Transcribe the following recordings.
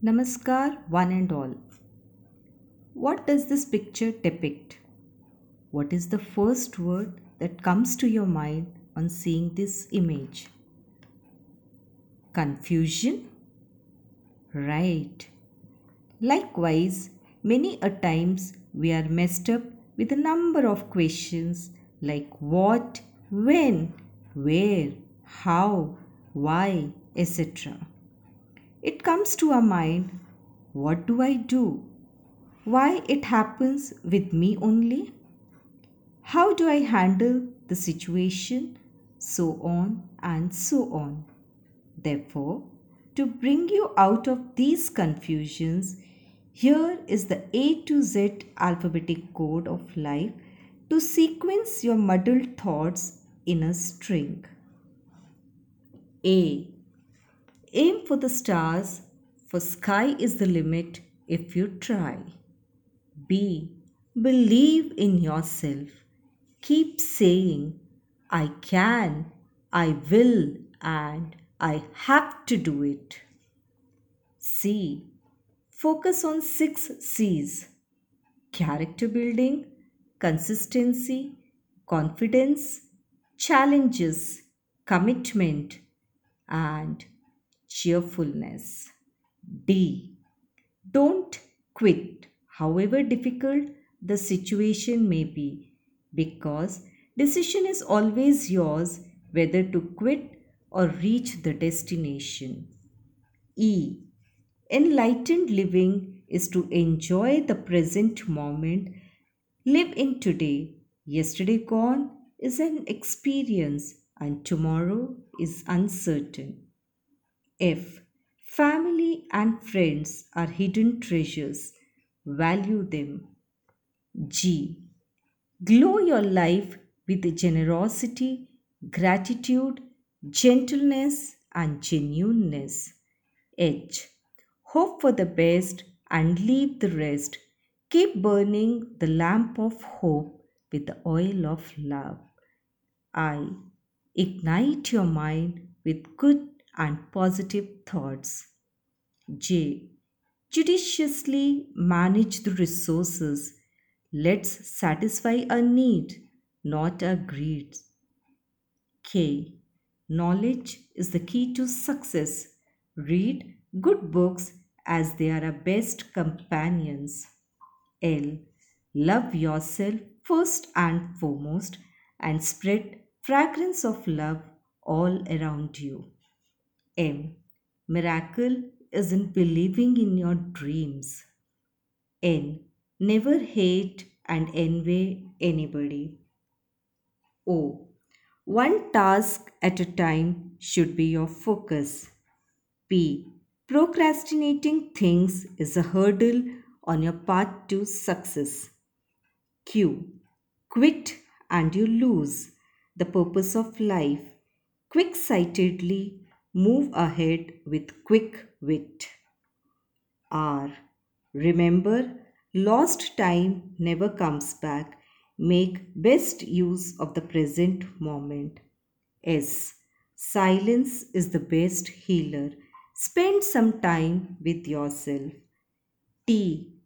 Namaskar, one and all. What does this picture depict? What is the first word that comes to your mind on seeing this image? Confusion? Right. Likewise, many a times we are messed up with a number of questions like what, when, where, how, why, etc. It comes to our mind what do I do? Why it happens with me only? How do I handle the situation? So on and so on. Therefore, to bring you out of these confusions, here is the A to Z alphabetic code of life to sequence your muddled thoughts in a string. A. Aim for the stars, for sky is the limit if you try. B. Believe in yourself. Keep saying, I can, I will, and I have to do it. C. Focus on six C's character building, consistency, confidence, challenges, commitment, and cheerfulness. D. Don't quit, however difficult the situation may be, because decision is always yours whether to quit or reach the destination. E. Enlightened living is to enjoy the present moment, live in today. Yesterday gone is an experience, and tomorrow is uncertain. F. Family and friends are hidden treasures. Value them. G. Glow your life with generosity, gratitude, gentleness, and genuineness. H. Hope for the best and leave the rest. Keep burning the lamp of hope with the oil of love. I. Ignite your mind with good and positive thoughts. J. Judiciously manage the resources. Let's satisfy a need, not a greed. K. Knowledge is the key to success. Read good books as they are our best companions. L. Love yourself first and foremost and spread fragrance of love all around you. M. Miracle isn't believing in your dreams. N. Never hate and envy anybody. O. One task at a time should be your focus. P. Procrastinating things is a hurdle on your path to success. Q. Quit and you lose the purpose of life. Quick sightedly Move ahead with quick wit. R. Remember, lost time never comes back. Make best use of the present moment. S. Silence is the best healer. Spend some time with yourself. T.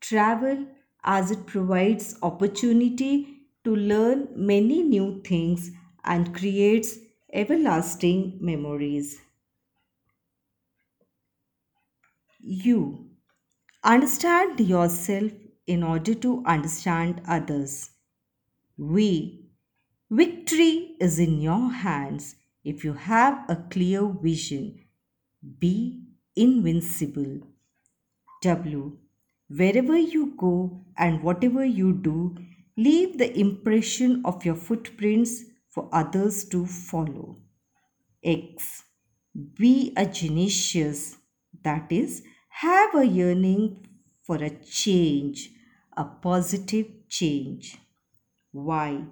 Travel as it provides opportunity to learn many new things and creates everlasting memories. You understand yourself in order to understand others. We victory is in your hands if you have a clear vision. Be invincible. W. Wherever you go and whatever you do, leave the impression of your footprints for others to follow. X. Be a genius, that is, have a yearning for a change, a positive change. Y.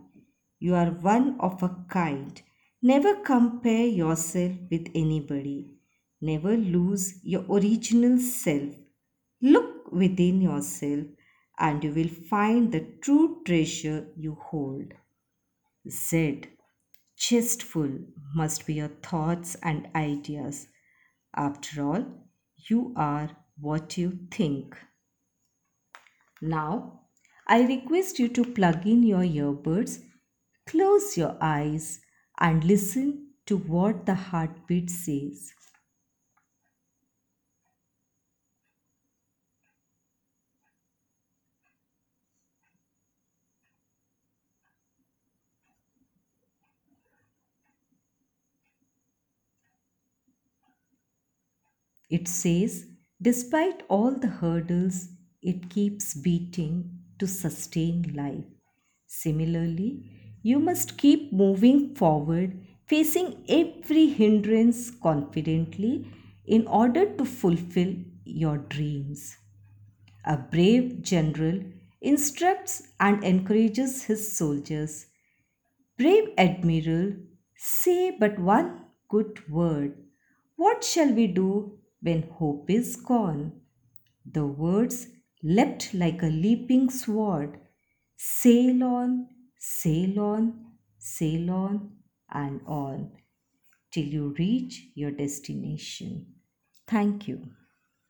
You are one of a kind. Never compare yourself with anybody. Never lose your original self. Look within yourself and you will find the true treasure you hold. Z. Chestful must be your thoughts and ideas. After all, You are what you think. Now, I request you to plug in your earbuds, close your eyes, and listen to what the heartbeat says. It says, despite all the hurdles, it keeps beating to sustain life. Similarly, you must keep moving forward, facing every hindrance confidently in order to fulfill your dreams. A brave general instructs and encourages his soldiers. Brave admiral, say but one good word. What shall we do when hope is gone? The words leapt like a leaping sword. Sail on, sail on, sail on, and on till you reach your destination. Thank you.